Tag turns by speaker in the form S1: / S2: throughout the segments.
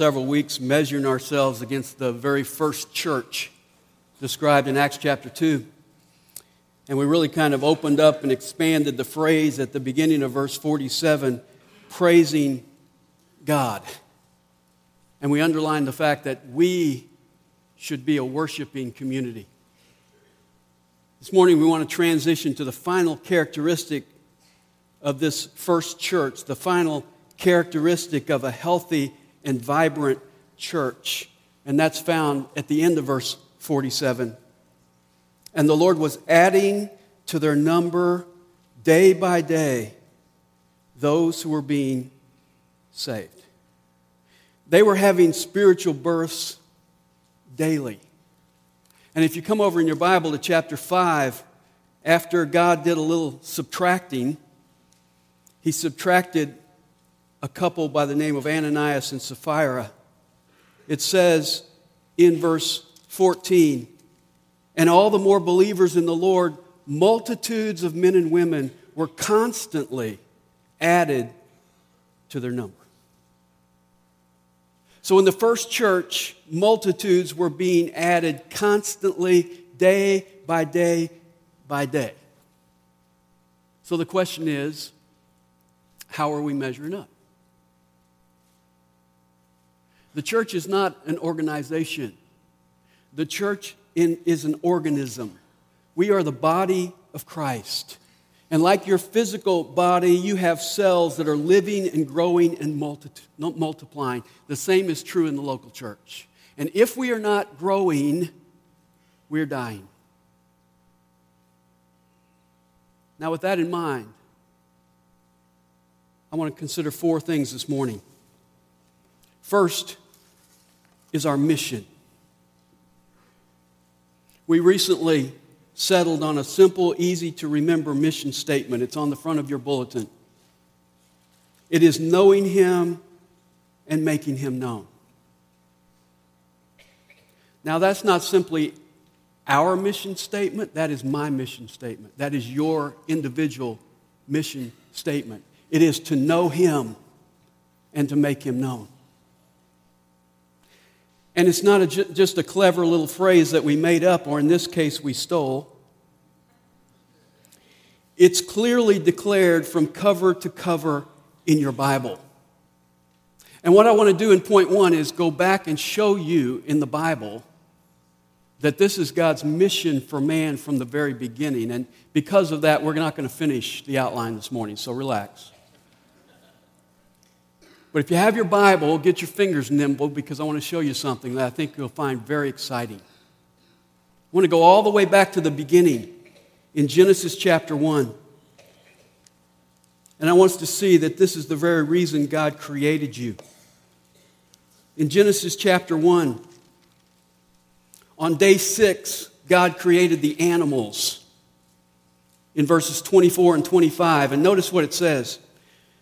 S1: several weeks measuring ourselves against the very first church described in Acts chapter 2. And we really kind of opened up and expanded the phrase at the beginning of verse 47 praising God. And we underlined the fact that we should be a worshiping community. This morning, we want to transition to the final characteristic of this first church, the final characteristic of a healthy and vibrant church. And that's found at the end of verse 47. And the Lord was adding to their number day by day those who were being saved. They were having spiritual births daily. And if you come over in your Bible to chapter 5, after God did a little subtracting, he subtracted a couple by the name of Ananias and Sapphira. It says in verse 14, and all the more believers in the Lord, multitudes of men and women were constantly added to their number. So in the first church, multitudes were being added constantly, day by day by day. So the question is how are we measuring up? The church is not an organization, the church in, is an organism. We are the body of Christ. And like your physical body, you have cells that are living and growing and multi- multiplying. The same is true in the local church. And if we are not growing, we're dying. Now, with that in mind, I want to consider four things this morning. First, is our mission. We recently settled on a simple, easy to remember mission statement. It's on the front of your bulletin. It is knowing Him and making Him known. Now, that's not simply our mission statement, that is my mission statement. That is your individual mission statement. It is to know Him and to make Him known. And it's not a, just a clever little phrase that we made up, or in this case, we stole. It's clearly declared from cover to cover in your Bible. And what I want to do in point one is go back and show you in the Bible that this is God's mission for man from the very beginning. And because of that, we're not going to finish the outline this morning, so relax. But if you have your Bible, get your fingers nimble because I want to show you something that I think you'll find very exciting. I want to go all the way back to the beginning in Genesis chapter 1. And I want us to see that this is the very reason God created you. In Genesis chapter 1, on day six, God created the animals in verses 24 and 25. And notice what it says.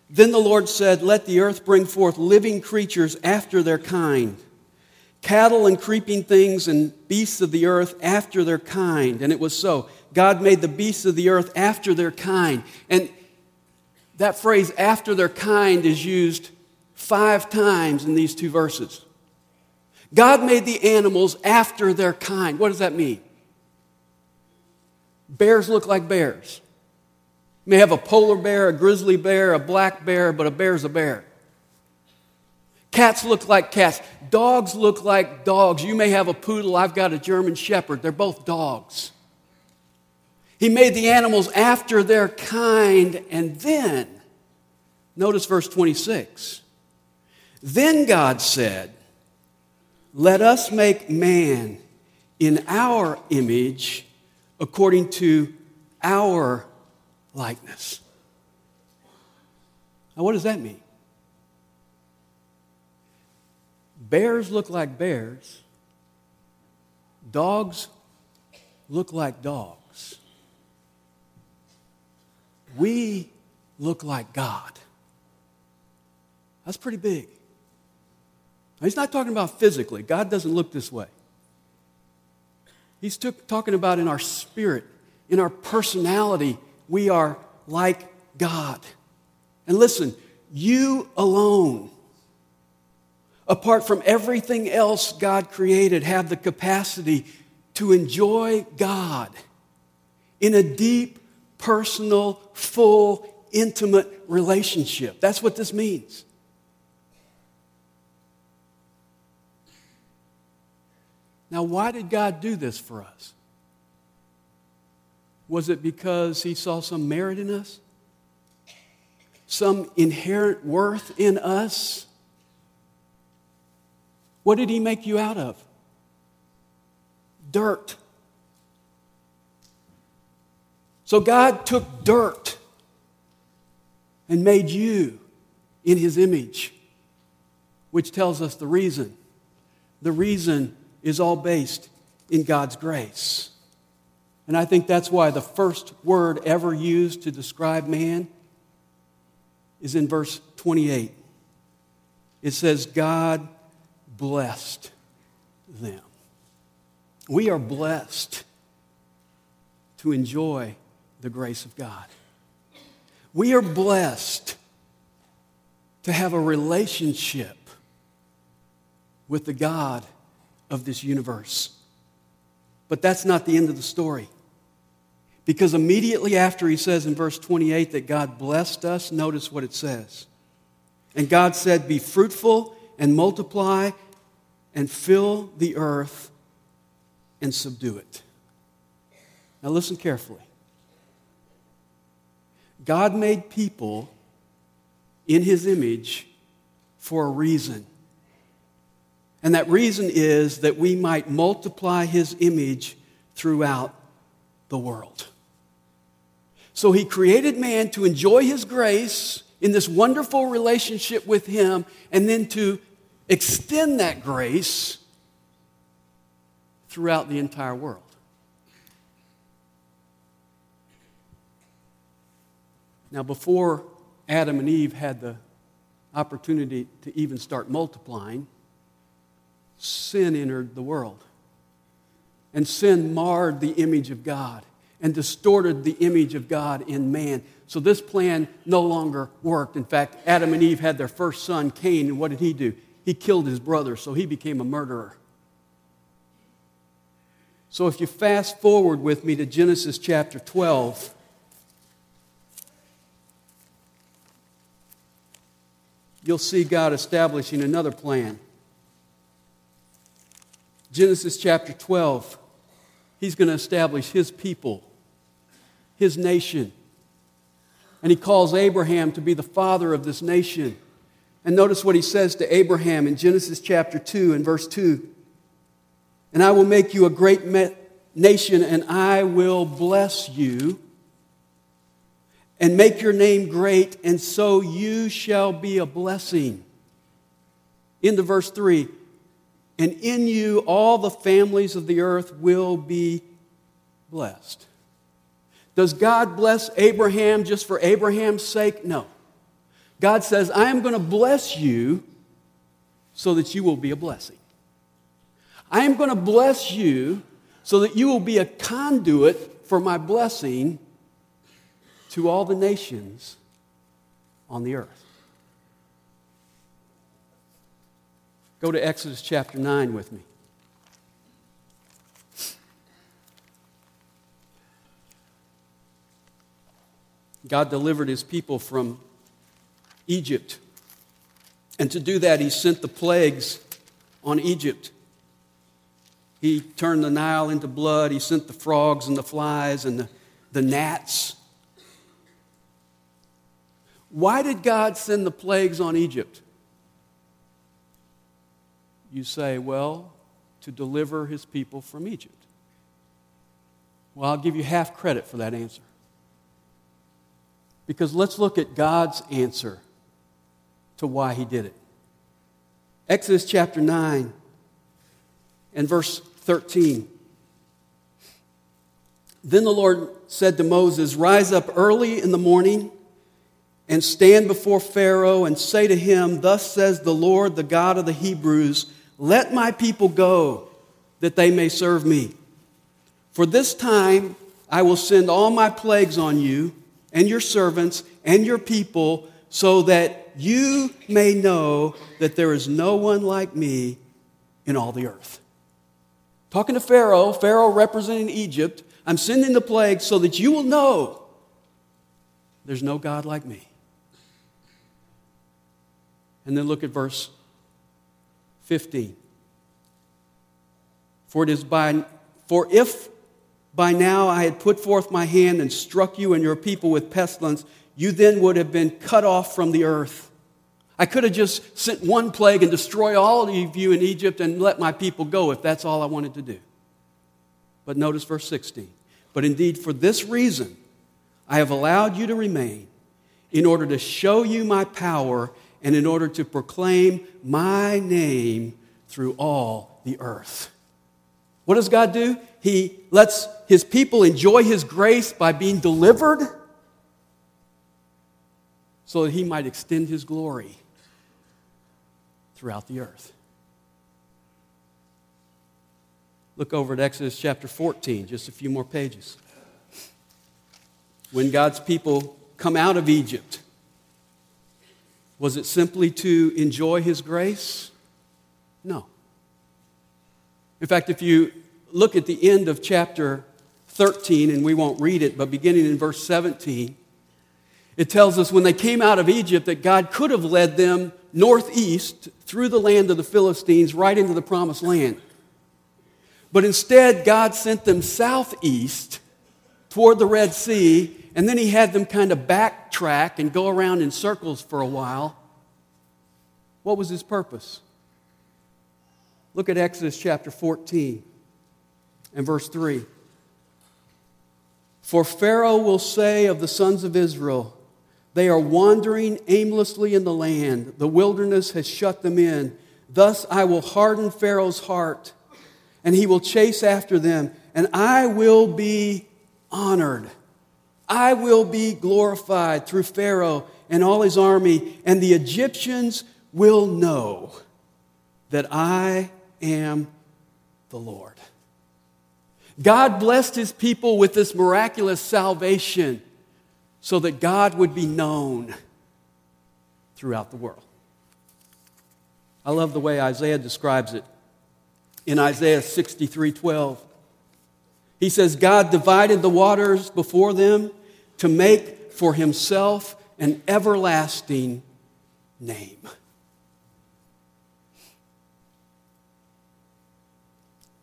S1: Then the Lord said, Let the earth bring forth living creatures after their kind, cattle and creeping things and beasts of the earth after their kind. And it was so. God made the beasts of the earth after their kind. And that phrase, after their kind, is used five times in these two verses. God made the animals after their kind. What does that mean? Bears look like bears. You may have a polar bear, a grizzly bear, a black bear, but a bear's a bear. Cats look like cats. Dogs look like dogs. You may have a poodle. I've got a German shepherd. They're both dogs. He made the animals after their kind, and then, notice verse 26. Then God said, Let us make man in our image according to our likeness. Now, what does that mean? Bears look like bears, dogs look like dogs. We look like God. That's pretty big. Now, he's not talking about physically. God doesn't look this way. He's talking about in our spirit, in our personality, we are like God. And listen, you alone, apart from everything else God created, have the capacity to enjoy God in a deep, personal, full, intimate relationship. That's what this means. Now, why did God do this for us? Was it because He saw some merit in us? Some inherent worth in us? What did He make you out of? Dirt. So God took dirt and made you in His image, which tells us the reason. The reason is all based in God's grace. And I think that's why the first word ever used to describe man is in verse 28. It says, God blessed them. We are blessed to enjoy the grace of God. We are blessed to have a relationship with the God of this universe. But that's not the end of the story. Because immediately after he says in verse 28 that God blessed us, notice what it says. And God said, Be fruitful and multiply and fill the earth and subdue it. Now listen carefully. God made people in his image for a reason. And that reason is that we might multiply his image throughout the world. So he created man to enjoy his grace in this wonderful relationship with him and then to extend that grace throughout the entire world. Now, before Adam and Eve had the opportunity to even start multiplying, sin entered the world. And sin marred the image of God and distorted the image of God in man. So this plan no longer worked. In fact, Adam and Eve had their first son, Cain, and what did he do? He killed his brother, so he became a murderer. So if you fast forward with me to Genesis chapter 12, you'll see God establishing another plan. Genesis chapter 12, he's going to establish his people, his nation. And he calls Abraham to be the father of this nation. And notice what he says to Abraham in Genesis chapter 2 and verse 2. And I will make you a great nation, and I will bless you and make your name great, and so you shall be a blessing. Into verse 3 and in you all the families of the earth will be blessed. Does God bless Abraham just for Abraham's sake? No. God says, I am going to bless you so that you will be a blessing. I am going to bless you so that you will be a conduit for my blessing to all the nations on the earth. Go to Exodus chapter 9 with me. God delivered his people from Egypt. And to do that, he sent the plagues on Egypt. He turned the Nile into blood. He sent the frogs and the flies and the, the gnats. Why did God send the plagues on Egypt? you say, well, to deliver his people from Egypt. Well, I'll give you half credit for that answer. Because let's look at God's answer to why he did it. Exodus chapter 9 and verse 13. Then the Lord said to Moses, Rise up early in the morning and stand before Pharaoh and say to him, Thus says the Lord, the God of the Hebrews, let my people go that they may serve me. For this time I will send all my plagues on you and your servants and your people so that you may know that there is no one like me in all the earth. Talking to Pharaoh, Pharaoh representing Egypt, I'm sending the plague so that you will know there's no God like me. And then look at verse 15. For it is by for if by now I had put forth my hand and struck you and your people with pestilence, you then would have been cut off from the earth. I could have just sent one plague and destroy all of you in Egypt and let my people go if that's all I wanted to do. But notice verse 16. But indeed, for this reason, I have allowed you to remain in order to show you my power and in order to proclaim my name through all the earth. What does God do? He lets his people enjoy his grace by being delivered so that he might extend his glory throughout the earth. Look over at Exodus chapter 14, just a few more pages. When God's people come out of Egypt, was it simply to enjoy his grace? No. In fact, if you look at the end of chapter 13, and we won't read it, but beginning in verse 17, it tells us when they came out of Egypt that God could have led them northeast through the land of the Philistines right into the promised land. But instead, God sent them southeast toward the Red Sea, and then He had them kind of backtrack and go around in circles for a while. What was His purpose? Look at Exodus chapter 14 and verse 3. For Pharaoh will say of the sons of Israel, they are wandering aimlessly in the land. The wilderness has shut them in. Thus I will harden Pharaoh's heart, and he will chase after them, and I will be honored. I will be glorified through Pharaoh and all his army, and the Egyptians will know that I am the Lord. God blessed his people with this miraculous salvation so that God would be known throughout the world. I love the way Isaiah describes it. In Isaiah 63 12, he says, God divided the waters before them to make for himself an everlasting name.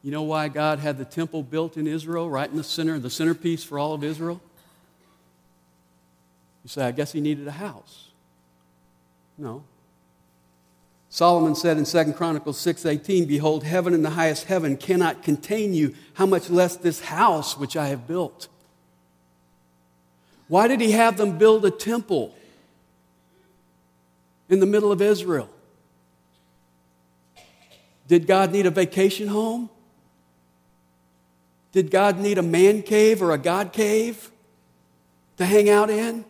S1: You know why God had the temple built in Israel, right in the center, the centerpiece for all of Israel? You say, I guess he needed a house. No. Solomon said in 2 Chronicles 6:18, Behold, heaven and the highest heaven cannot contain you, how much less this house which I have built. Why did he have them build a temple in the middle of Israel? Did God need a vacation home? Did God need a man cave or a God cave to hang out in?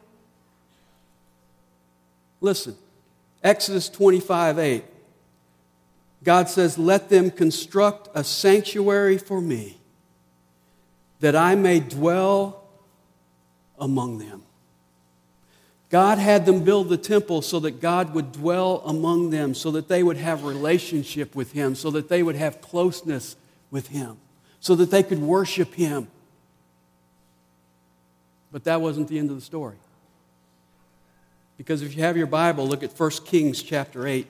S1: Listen, Exodus 25 8. God says, Let them construct a sanctuary for me, that I may dwell among them. God had them build the temple so that God would dwell among them, so that they would have relationship with Him, so that they would have closeness with Him so that they could worship him. But that wasn't the end of the story. Because if you have your Bible, look at 1 Kings chapter 8.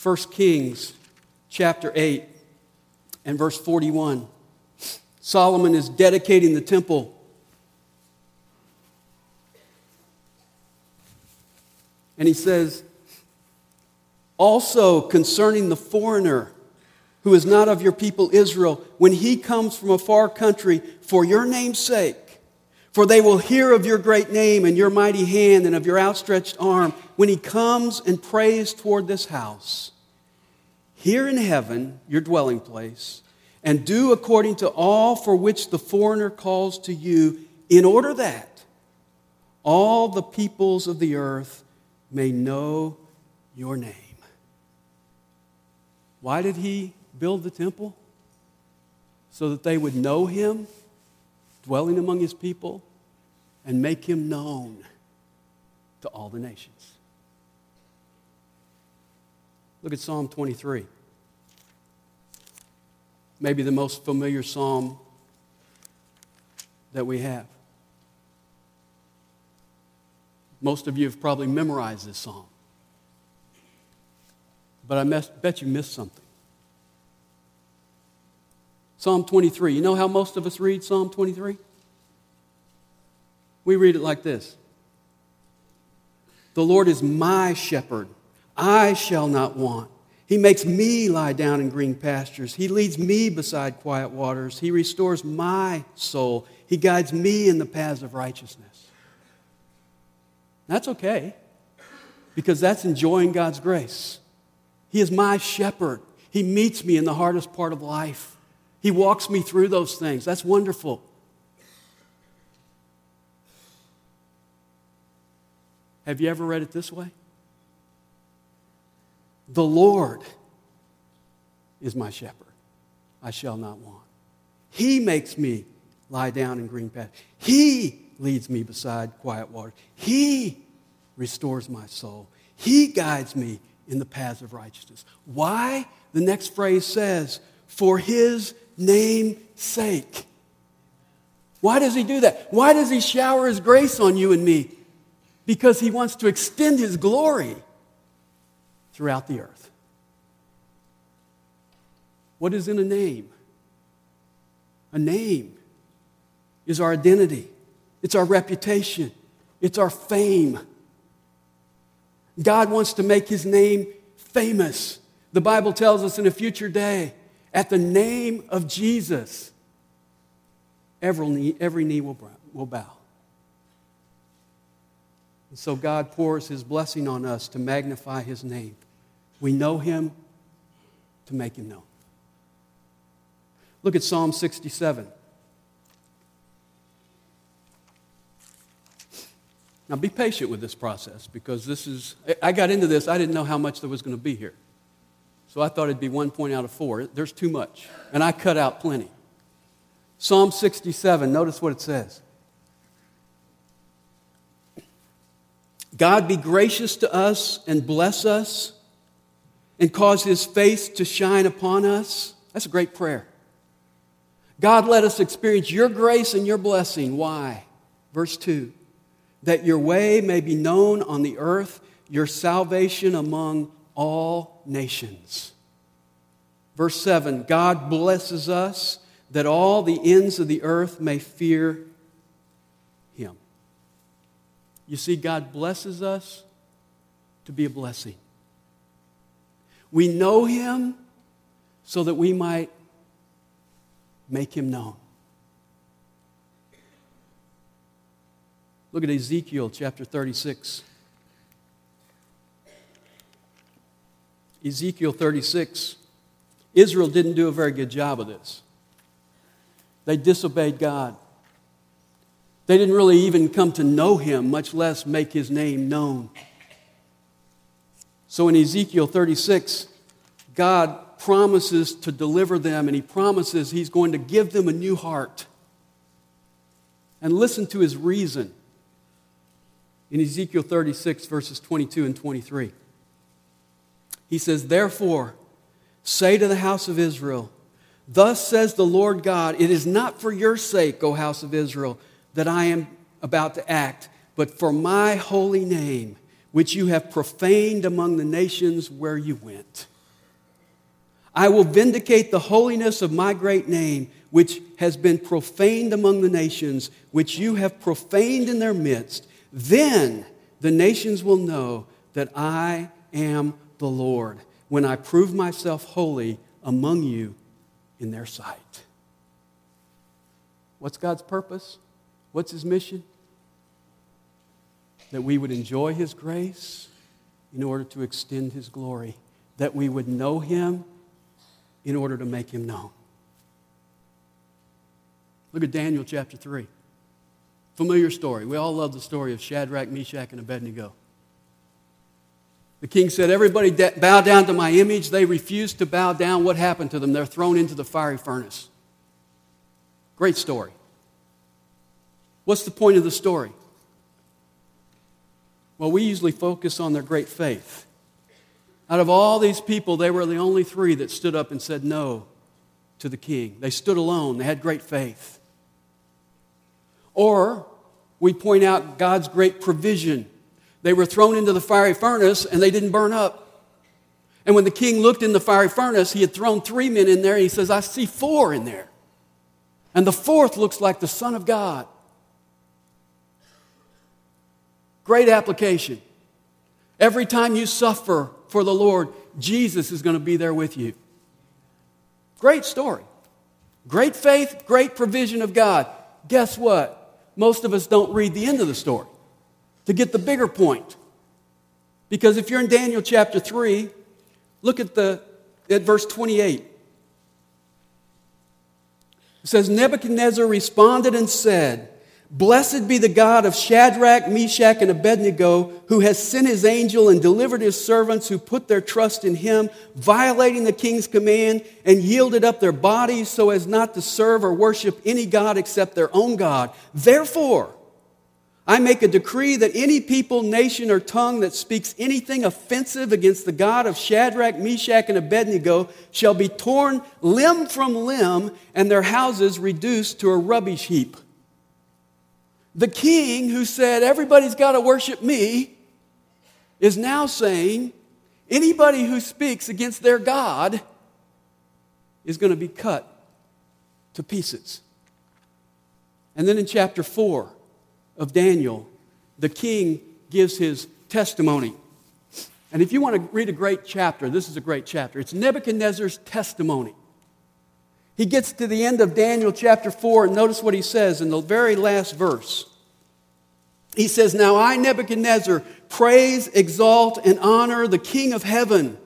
S1: 1 Kings chapter 8 and verse 41. Solomon is dedicating the temple. And he says, also concerning the foreigner who is not of your people Israel, when he comes from a far country for your name's sake. For they will hear of your great name and your mighty hand and of your outstretched arm when he comes and prays toward this house. Here in heaven, your dwelling place, and do according to all for which the foreigner calls to you, in order that all the peoples of the earth may know your name. Why did he build the temple so that they would know him, dwelling among his people, and make him known to all the nations. Look at Psalm 23. Maybe the most familiar psalm that we have. Most of you have probably memorized this psalm. But I bet you missed something. Psalm 23. You know how most of us read Psalm 23? We read it like this The Lord is my shepherd, I shall not want. He makes me lie down in green pastures. He leads me beside quiet waters. He restores my soul. He guides me in the paths of righteousness. That's okay, because that's enjoying God's grace. He is my shepherd. He meets me in the hardest part of life. He walks me through those things. That's wonderful. Have you ever read it this way? The Lord is my shepherd. I shall not want. He makes me lie down in green pastures. He leads me beside quiet waters. He restores my soul. He guides me in the paths of righteousness. Why? The next phrase says, for his name's sake. Why does he do that? Why does he shower his grace on you and me? Because he wants to extend his glory throughout the earth. What is in a name? A name is our identity, it's our reputation, it's our fame. God wants to make his name famous. The Bible tells us in a future day at the name of Jesus, every knee, every knee will, will bow. And so God pours his blessing on us to magnify his name. We know him to make him known. Look at Psalm 67. Now be patient with this process because this is, I got into this, I didn't know how much there was going to be here. So I thought it'd be one point out of four. There's too much. And I cut out plenty. Psalm 67, notice what it says God be gracious to us and bless us and cause his face to shine upon us. That's a great prayer. God, let us experience your grace and your blessing. Why? Verse 2 that your way may be known on the earth, your salvation among all nations. Verse 7 God blesses us that all the ends of the earth may fear him. You see, God blesses us to be a blessing. We know him so that we might make him known. Look at Ezekiel chapter 36. Ezekiel 36. Israel didn't do a very good job of this. They disobeyed God. They didn't really even come to know him, much less make his name known. So in Ezekiel 36, God promises to deliver them, and he promises he's going to give them a new heart. And listen to his reason in Ezekiel 36, verses 22 and 23. He says, Therefore, say to the house of Israel, Thus says the Lord God, it is not for your sake, O house of Israel, that I am about to act, but for my holy name, which you have profaned among the nations where you went. I will vindicate the holiness of my great name, which has been profaned among the nations, which you have profaned in their midst. Then the nations will know that I am the Lord when I prove myself holy among you in their sight. What's God's purpose? What's His mission? That we would enjoy His grace in order to extend His glory, that we would know Him in order to make Him known. Look at Daniel chapter 3. Familiar story. We all love the story of Shadrach, Meshach, and Abednego. The king said, Everybody bow down to my image. They refused to bow down. What happened to them? They're thrown into the fiery furnace. Great story. What's the point of the story? Well, we usually focus on their great faith. Out of all these people, they were the only three that stood up and said no to the king. They stood alone, they had great faith. Or we point out God's great provision. They were thrown into the fiery furnace and they didn't burn up. And when the king looked in the fiery furnace, he had thrown three men in there, and he says, I see four in there. And the fourth looks like the Son of God. Great application. Every time you suffer for the Lord, Jesus is going to be there with you. Great story. Great faith, great provision of God. Guess what? Most of us don't read the end of the story to get the bigger point. Because if you're in Daniel chapter 3, look at, the, at verse 28. It says, Nebuchadnezzar responded and said, Blessed be the God of Shadrach, Meshach, and Abednego, who has sent his angel and delivered his servants who put their trust in him, violating the king's command, and yielded up their bodies so as not to serve or worship any God except their own God. Therefore, I make a decree that any people, nation, or tongue that speaks anything offensive against the God of Shadrach, Meshach, and Abednego shall be torn limb from limb and their houses reduced to a rubbish heap. The king who said, Everybody's got to worship me, is now saying, Anybody who speaks against their God is going to be cut to pieces. And then in chapter 4 of Daniel, the king gives his testimony. And if you want to read a great chapter, this is a great chapter. It's Nebuchadnezzar's testimony. He gets to the end of Daniel chapter 4, and notice what he says in the very last verse. He says, Now I, Nebuchadnezzar, praise, exalt, and honor the King of heaven,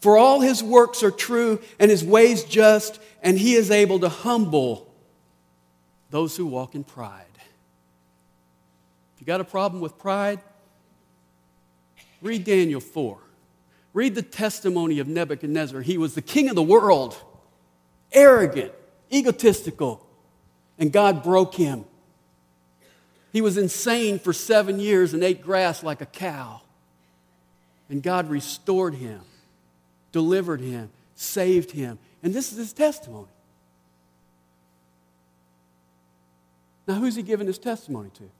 S1: for all his works are true and his ways just, and he is able to humble those who walk in pride. You got a problem with pride, read Daniel 4. Read the testimony of Nebuchadnezzar. He was the king of the world arrogant, egotistical, and God broke him. He was insane for seven years and ate grass like a cow. And God restored him, delivered him, saved him. And this is his testimony. Now, who's he giving his testimony to?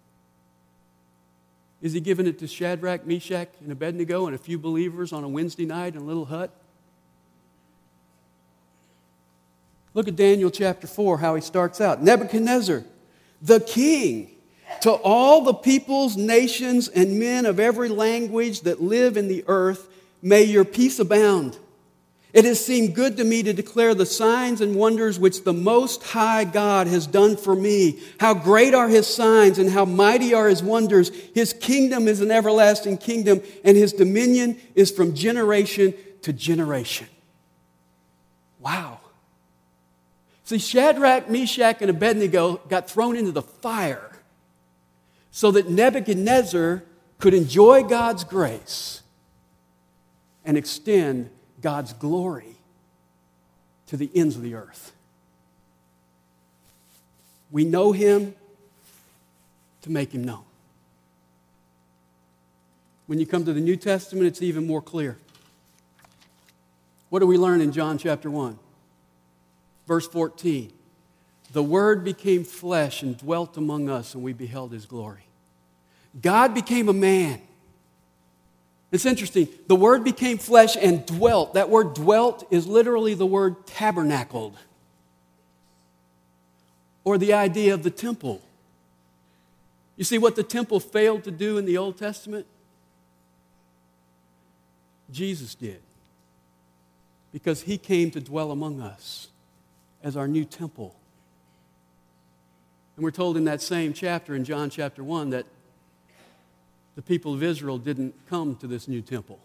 S1: Is he giving it to Shadrach, Meshach, and Abednego and a few believers on a Wednesday night in a little hut? Look at Daniel chapter 4, how he starts out. Nebuchadnezzar, the king, to all the peoples, nations, and men of every language that live in the earth, may your peace abound. It has seemed good to me to declare the signs and wonders which the Most High God has done for me. How great are His signs and how mighty are His wonders. His kingdom is an everlasting kingdom, and His dominion is from generation to generation. Wow. See, Shadrach, Meshach, and Abednego got thrown into the fire so that Nebuchadnezzar could enjoy God's grace and extend God's glory to the ends of the earth. We know him to make him known. When you come to the New Testament, it's even more clear. What do we learn in John chapter 1? Verse 14 The Word became flesh and dwelt among us, and we beheld His glory. God became a man. It's interesting. The Word became flesh and dwelt. That word dwelt is literally the word tabernacled, or the idea of the temple. You see what the temple failed to do in the Old Testament? Jesus did. Because he came to dwell among us as our new temple. And we're told in that same chapter, in John chapter 1, that the people of Israel didn't come to this new temple.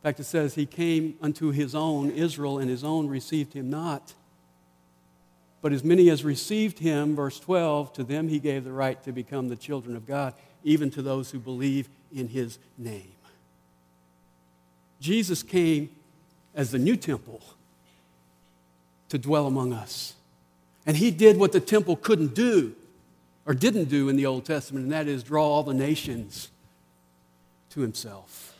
S1: In fact, it says, He came unto His own, Israel, and His own received Him not. But as many as received Him, verse 12, to them He gave the right to become the children of God, even to those who believe in His name. Jesus came as the new temple to dwell among us. And he did what the temple couldn't do or didn't do in the Old Testament, and that is draw all the nations to himself.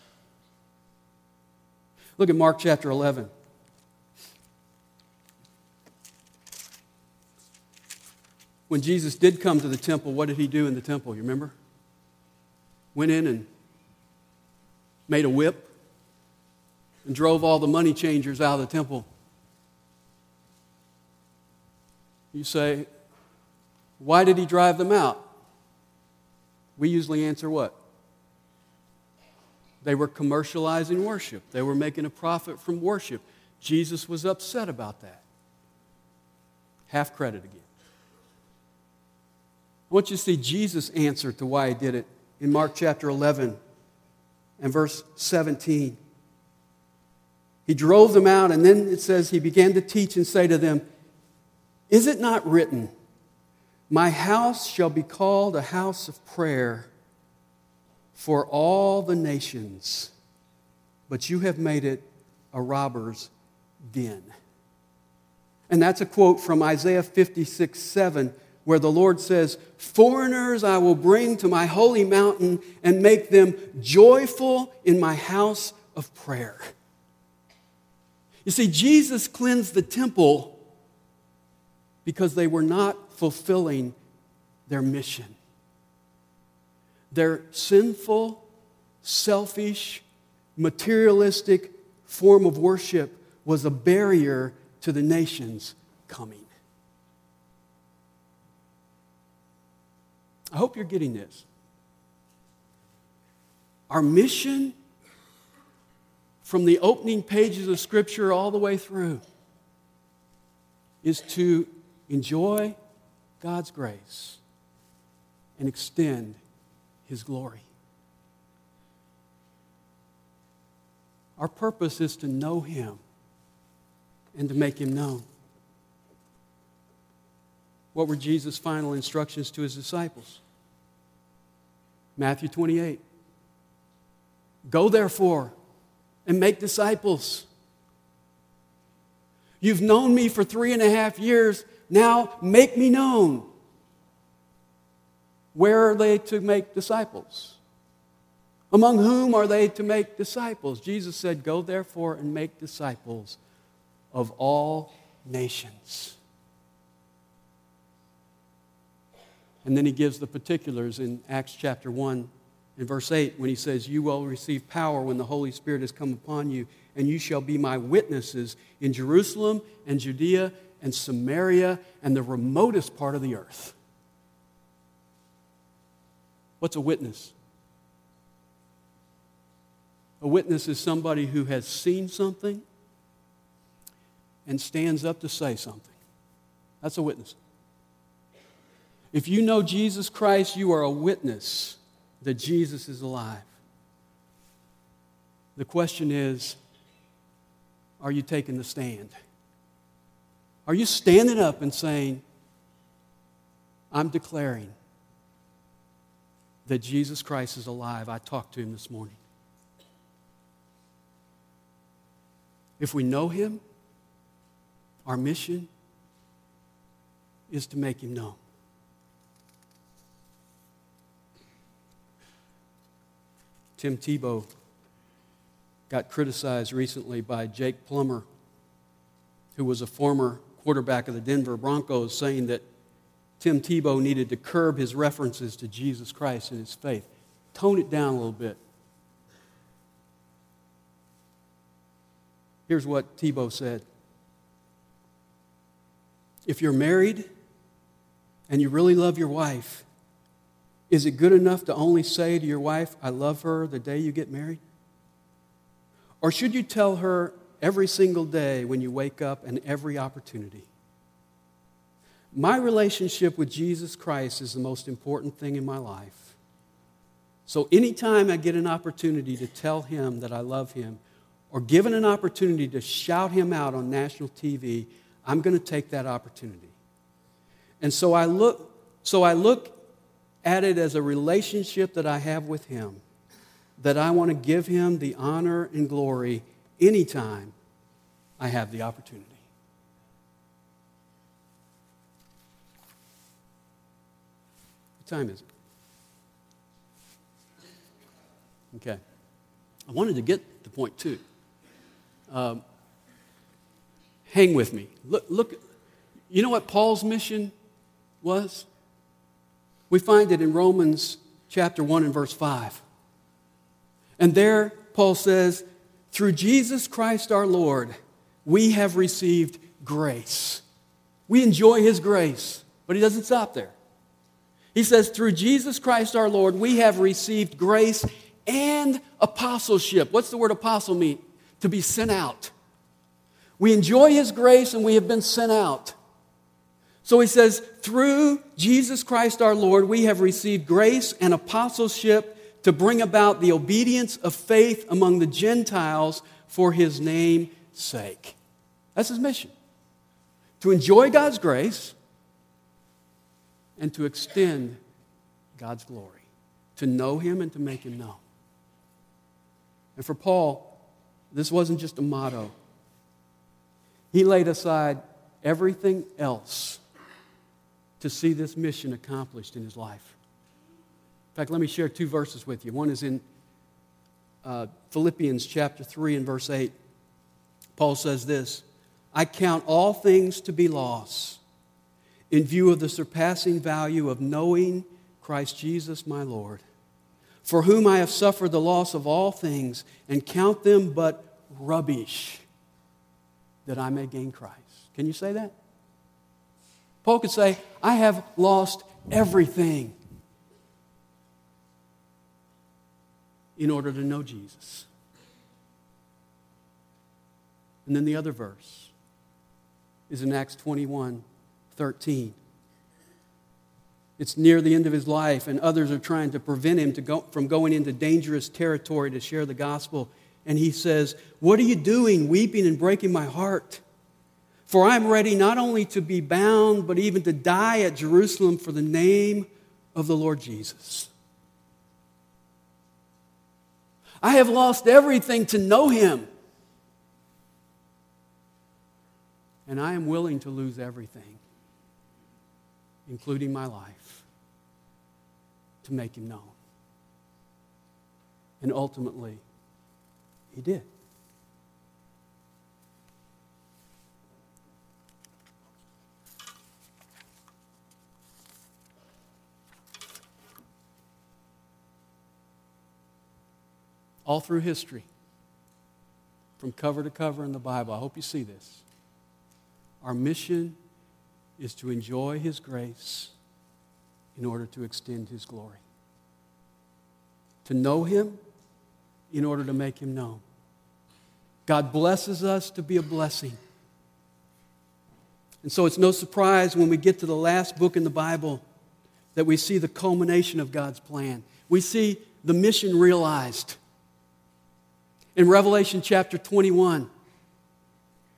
S1: Look at Mark chapter 11. When Jesus did come to the temple, what did he do in the temple? You remember? Went in and made a whip and drove all the money changers out of the temple. You say, why did he drive them out? We usually answer what? They were commercializing worship, they were making a profit from worship. Jesus was upset about that. Half credit again. I want you to see Jesus' answer to why he did it in Mark chapter 11 and verse 17. He drove them out, and then it says he began to teach and say to them, Is it not written, My house shall be called a house of prayer for all the nations, but you have made it a robber's den? And that's a quote from Isaiah 56 7 where the Lord says, Foreigners I will bring to my holy mountain and make them joyful in my house of prayer. You see, Jesus cleansed the temple because they were not fulfilling their mission. Their sinful, selfish, materialistic form of worship was a barrier to the nations coming. I hope you're getting this. Our mission from the opening pages of Scripture all the way through is to enjoy God's grace and extend His glory. Our purpose is to know Him and to make Him known. What were Jesus' final instructions to his disciples? Matthew 28. Go therefore and make disciples. You've known me for three and a half years. Now make me known. Where are they to make disciples? Among whom are they to make disciples? Jesus said, Go therefore and make disciples of all nations. And then he gives the particulars in Acts chapter 1 in verse 8 when he says, You will receive power when the Holy Spirit has come upon you, and you shall be my witnesses in Jerusalem and Judea and Samaria and the remotest part of the earth. What's a witness? A witness is somebody who has seen something and stands up to say something. That's a witness. If you know Jesus Christ, you are a witness that Jesus is alive. The question is are you taking the stand? Are you standing up and saying, I'm declaring that Jesus Christ is alive? I talked to him this morning. If we know him, our mission is to make him known. Tim Tebow got criticized recently by Jake Plummer, who was a former quarterback of the Denver Broncos, saying that Tim Tebow needed to curb his references to Jesus Christ and his faith. Tone it down a little bit. Here's what Tebow said If you're married and you really love your wife, is it good enough to only say to your wife, I love her the day you get married? Or should you tell her every single day when you wake up and every opportunity? My relationship with Jesus Christ is the most important thing in my life. So anytime I get an opportunity to tell him that I love him, or given an opportunity to shout him out on national TV, I'm going to take that opportunity. And so I look, so I look at it as a relationship that I have with Him, that I want to give Him the honor and glory anytime I have the opportunity. What time is it? Okay. I wanted to get to point two. Um, hang with me. Look, look, you know what Paul's mission was? We find it in Romans chapter 1 and verse 5. And there, Paul says, through Jesus Christ our Lord, we have received grace. We enjoy his grace, but he doesn't stop there. He says, through Jesus Christ our Lord, we have received grace and apostleship. What's the word apostle mean? To be sent out. We enjoy his grace and we have been sent out. So he says, through Jesus Christ our Lord, we have received grace and apostleship to bring about the obedience of faith among the Gentiles for his name's sake. That's his mission. To enjoy God's grace and to extend God's glory, to know him and to make him known. And for Paul, this wasn't just a motto. He laid aside everything else to see this mission accomplished in his life. In fact, let me share two verses with you. One is in uh, Philippians chapter 3 and verse 8. Paul says this I count all things to be loss in view of the surpassing value of knowing Christ Jesus my Lord, for whom I have suffered the loss of all things and count them but rubbish that I may gain Christ. Can you say that? Paul could say, I have lost everything in order to know Jesus. And then the other verse is in Acts 21 13. It's near the end of his life, and others are trying to prevent him to go, from going into dangerous territory to share the gospel. And he says, What are you doing, weeping and breaking my heart? For I am ready not only to be bound, but even to die at Jerusalem for the name of the Lord Jesus. I have lost everything to know him. And I am willing to lose everything, including my life, to make him known. And ultimately, he did. all through history, from cover to cover in the Bible. I hope you see this. Our mission is to enjoy His grace in order to extend His glory, to know Him in order to make Him known. God blesses us to be a blessing. And so it's no surprise when we get to the last book in the Bible that we see the culmination of God's plan. We see the mission realized. In Revelation chapter 21,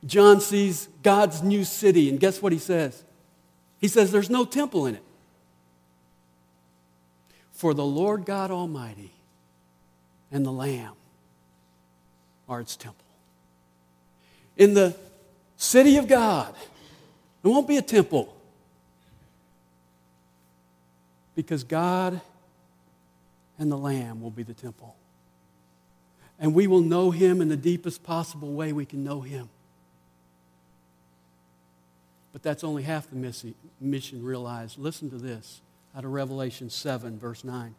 S1: John sees God's new city, and guess what he says? He says, There's no temple in it. For the Lord God Almighty and the Lamb are its temple. In the city of God, there won't be a temple because God and the Lamb will be the temple and we will know him in the deepest possible way we can know him. But that's only half the mission realized. Listen to this out of Revelation 7, verse 9.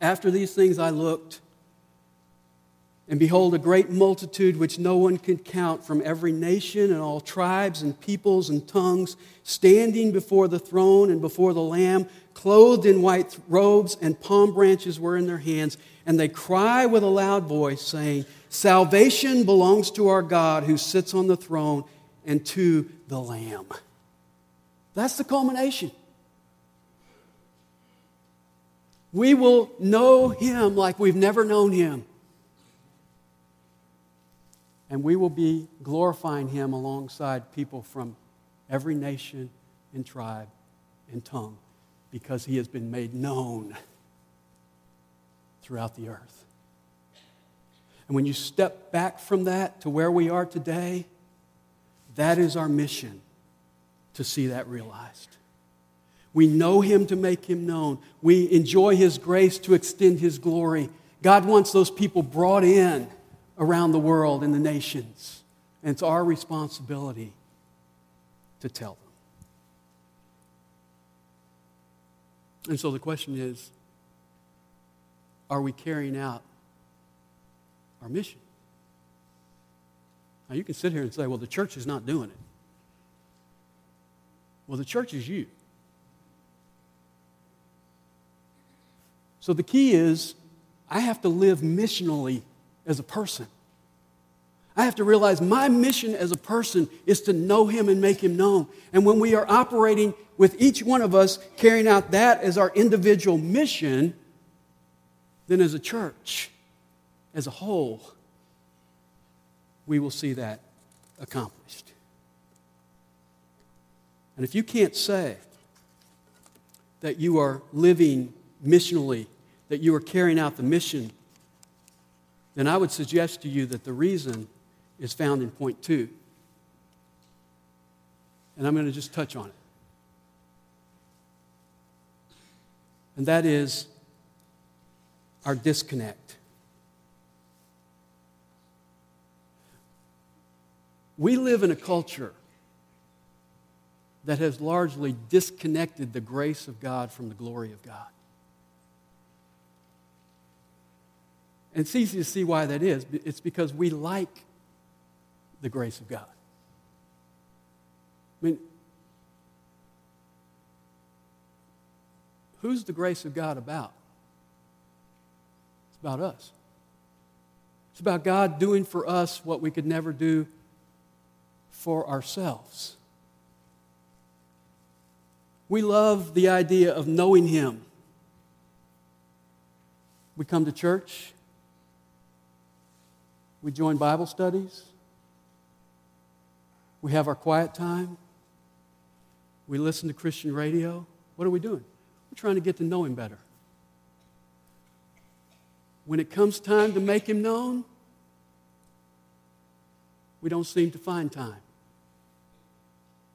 S1: After these things I looked, and behold, a great multitude which no one could count from every nation and all tribes and peoples and tongues, standing before the throne and before the Lamb, clothed in white robes, and palm branches were in their hands. And they cry with a loud voice, saying, Salvation belongs to our God who sits on the throne and to the Lamb. That's the culmination. We will know him like we've never known him and we will be glorifying him alongside people from every nation and tribe and tongue because he has been made known throughout the earth. And when you step back from that to where we are today, that is our mission to see that realized. We know him to make him known. We enjoy his grace to extend his glory. God wants those people brought in around the world in the nations. And it's our responsibility to tell them. And so the question is are we carrying out our mission? Now, you can sit here and say, well, the church is not doing it. Well, the church is you. So the key is I have to live missionally as a person. I have to realize my mission as a person is to know Him and make Him known. And when we are operating with each one of us carrying out that as our individual mission, then as a church, as a whole, we will see that accomplished. And if you can't say that you are living missionally, that you are carrying out the mission, then I would suggest to you that the reason is found in point two. And I'm going to just touch on it. And that is our disconnect. We live in a culture that has largely disconnected the grace of God from the glory of God. And it's easy to see why that is. It's because we like the grace of God. I mean, who's the grace of God about? It's about us. It's about God doing for us what we could never do for ourselves. We love the idea of knowing Him. We come to church, we join Bible studies, we have our quiet time, we listen to Christian radio. What are we doing? We're trying to get to know Him better. When it comes time to make Him known, we don't seem to find time.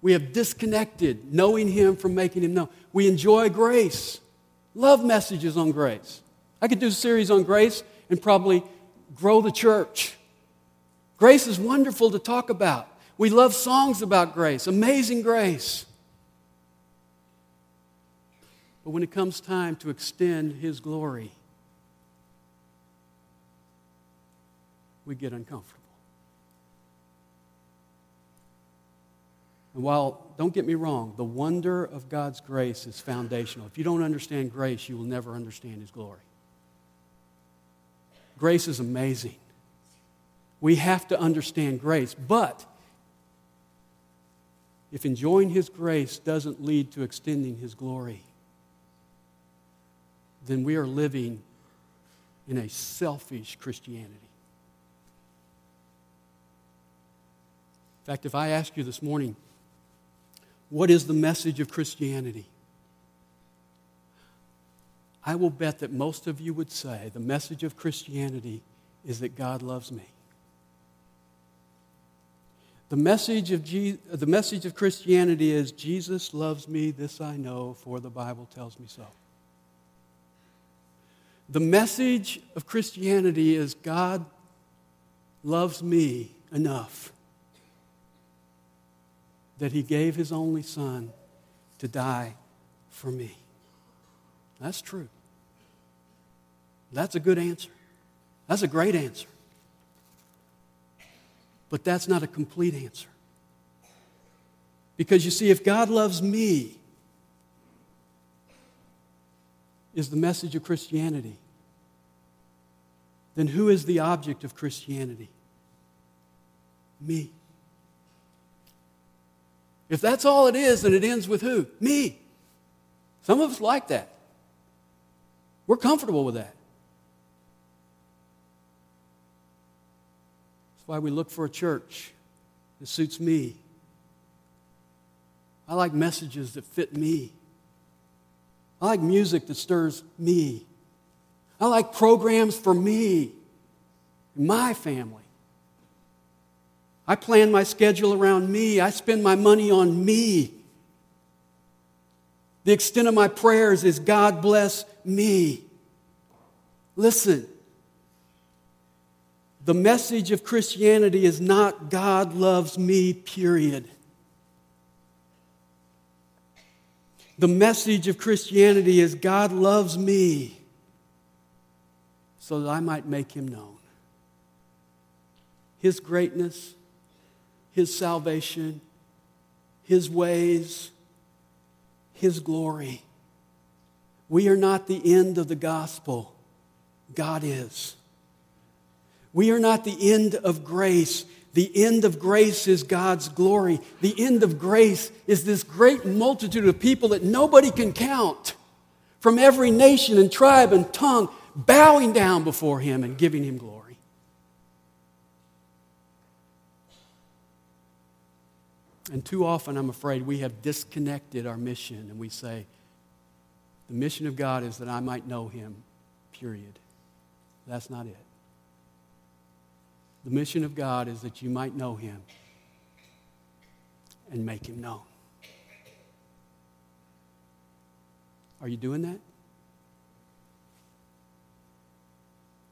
S1: We have disconnected knowing Him from making Him known. We enjoy grace, love messages on grace. I could do a series on grace and probably grow the church. Grace is wonderful to talk about. We love songs about grace, amazing grace. But when it comes time to extend His glory, we get uncomfortable. And while, don't get me wrong, the wonder of God's grace is foundational. If you don't understand grace, you will never understand His glory. Grace is amazing. We have to understand grace. But if enjoying His grace doesn't lead to extending His glory, then we are living in a selfish Christianity. In fact, if I ask you this morning, what is the message of Christianity? I will bet that most of you would say the message of Christianity is that God loves me. The message of, Je- the message of Christianity is Jesus loves me, this I know, for the Bible tells me so. The message of Christianity is God loves me enough that he gave his only son to die for me. That's true. That's a good answer. That's a great answer. But that's not a complete answer. Because you see, if God loves me, is the message of Christianity, then who is the object of Christianity? Me. If that's all it is, then it ends with who? Me. Some of us like that. We're comfortable with that. That's why we look for a church that suits me. I like messages that fit me. I like music that stirs me. I like programs for me, my family. I plan my schedule around me. I spend my money on me. The extent of my prayers is God bless me. Listen, The message of Christianity is not God loves me, period. The message of Christianity is God loves me so that I might make him known. His greatness, His salvation, His ways, His glory. We are not the end of the gospel, God is. We are not the end of grace. The end of grace is God's glory. The end of grace is this great multitude of people that nobody can count from every nation and tribe and tongue bowing down before Him and giving Him glory. And too often, I'm afraid, we have disconnected our mission and we say, the mission of God is that I might know Him, period. That's not it. The mission of God is that you might know Him and make Him known. Are you doing that?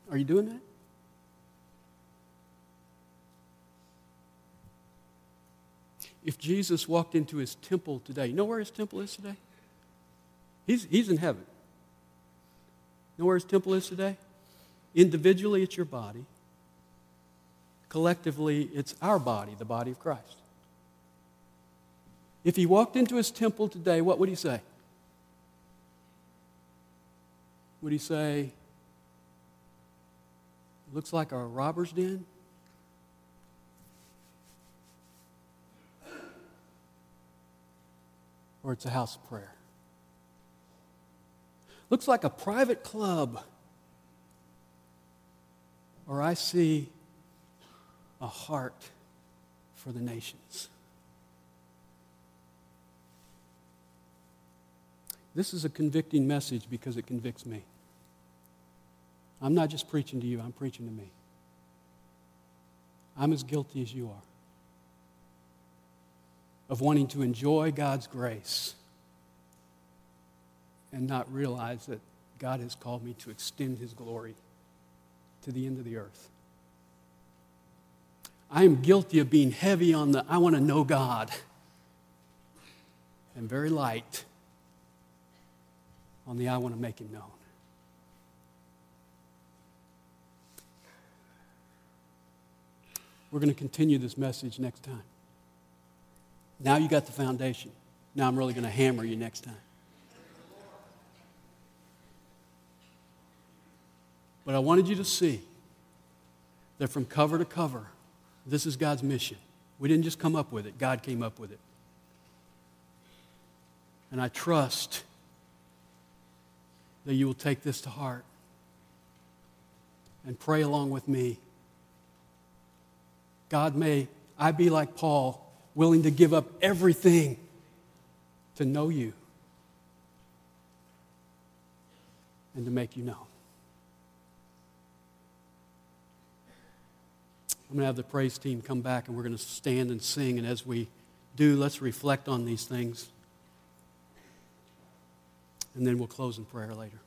S1: Are you doing that? If Jesus walked into his temple today, you know where his temple is today? He's, he's in heaven. You know where his temple is today? Individually, it's your body. Collectively, it's our body, the body of Christ. If he walked into his temple today, what would he say? Would he say, looks like a robber's den? Or it's a house of prayer? Looks like a private club. Or I see a heart for the nations. This is a convicting message because it convicts me. I'm not just preaching to you, I'm preaching to me. I'm as guilty as you are of wanting to enjoy God's grace and not realize that God has called me to extend His glory to the end of the earth. I am guilty of being heavy on the I want to know God and very light on the I want to make Him known. We're going to continue this message next time. Now you got the foundation. Now I'm really going to hammer you next time. But I wanted you to see that from cover to cover, this is God's mission. We didn't just come up with it, God came up with it. And I trust that you will take this to heart and pray along with me. God, may I be like Paul, willing to give up everything to know you and to make you known. I'm going to have the praise team come back and we're going to stand and sing. And as we do, let's reflect on these things. And then we'll close in prayer later.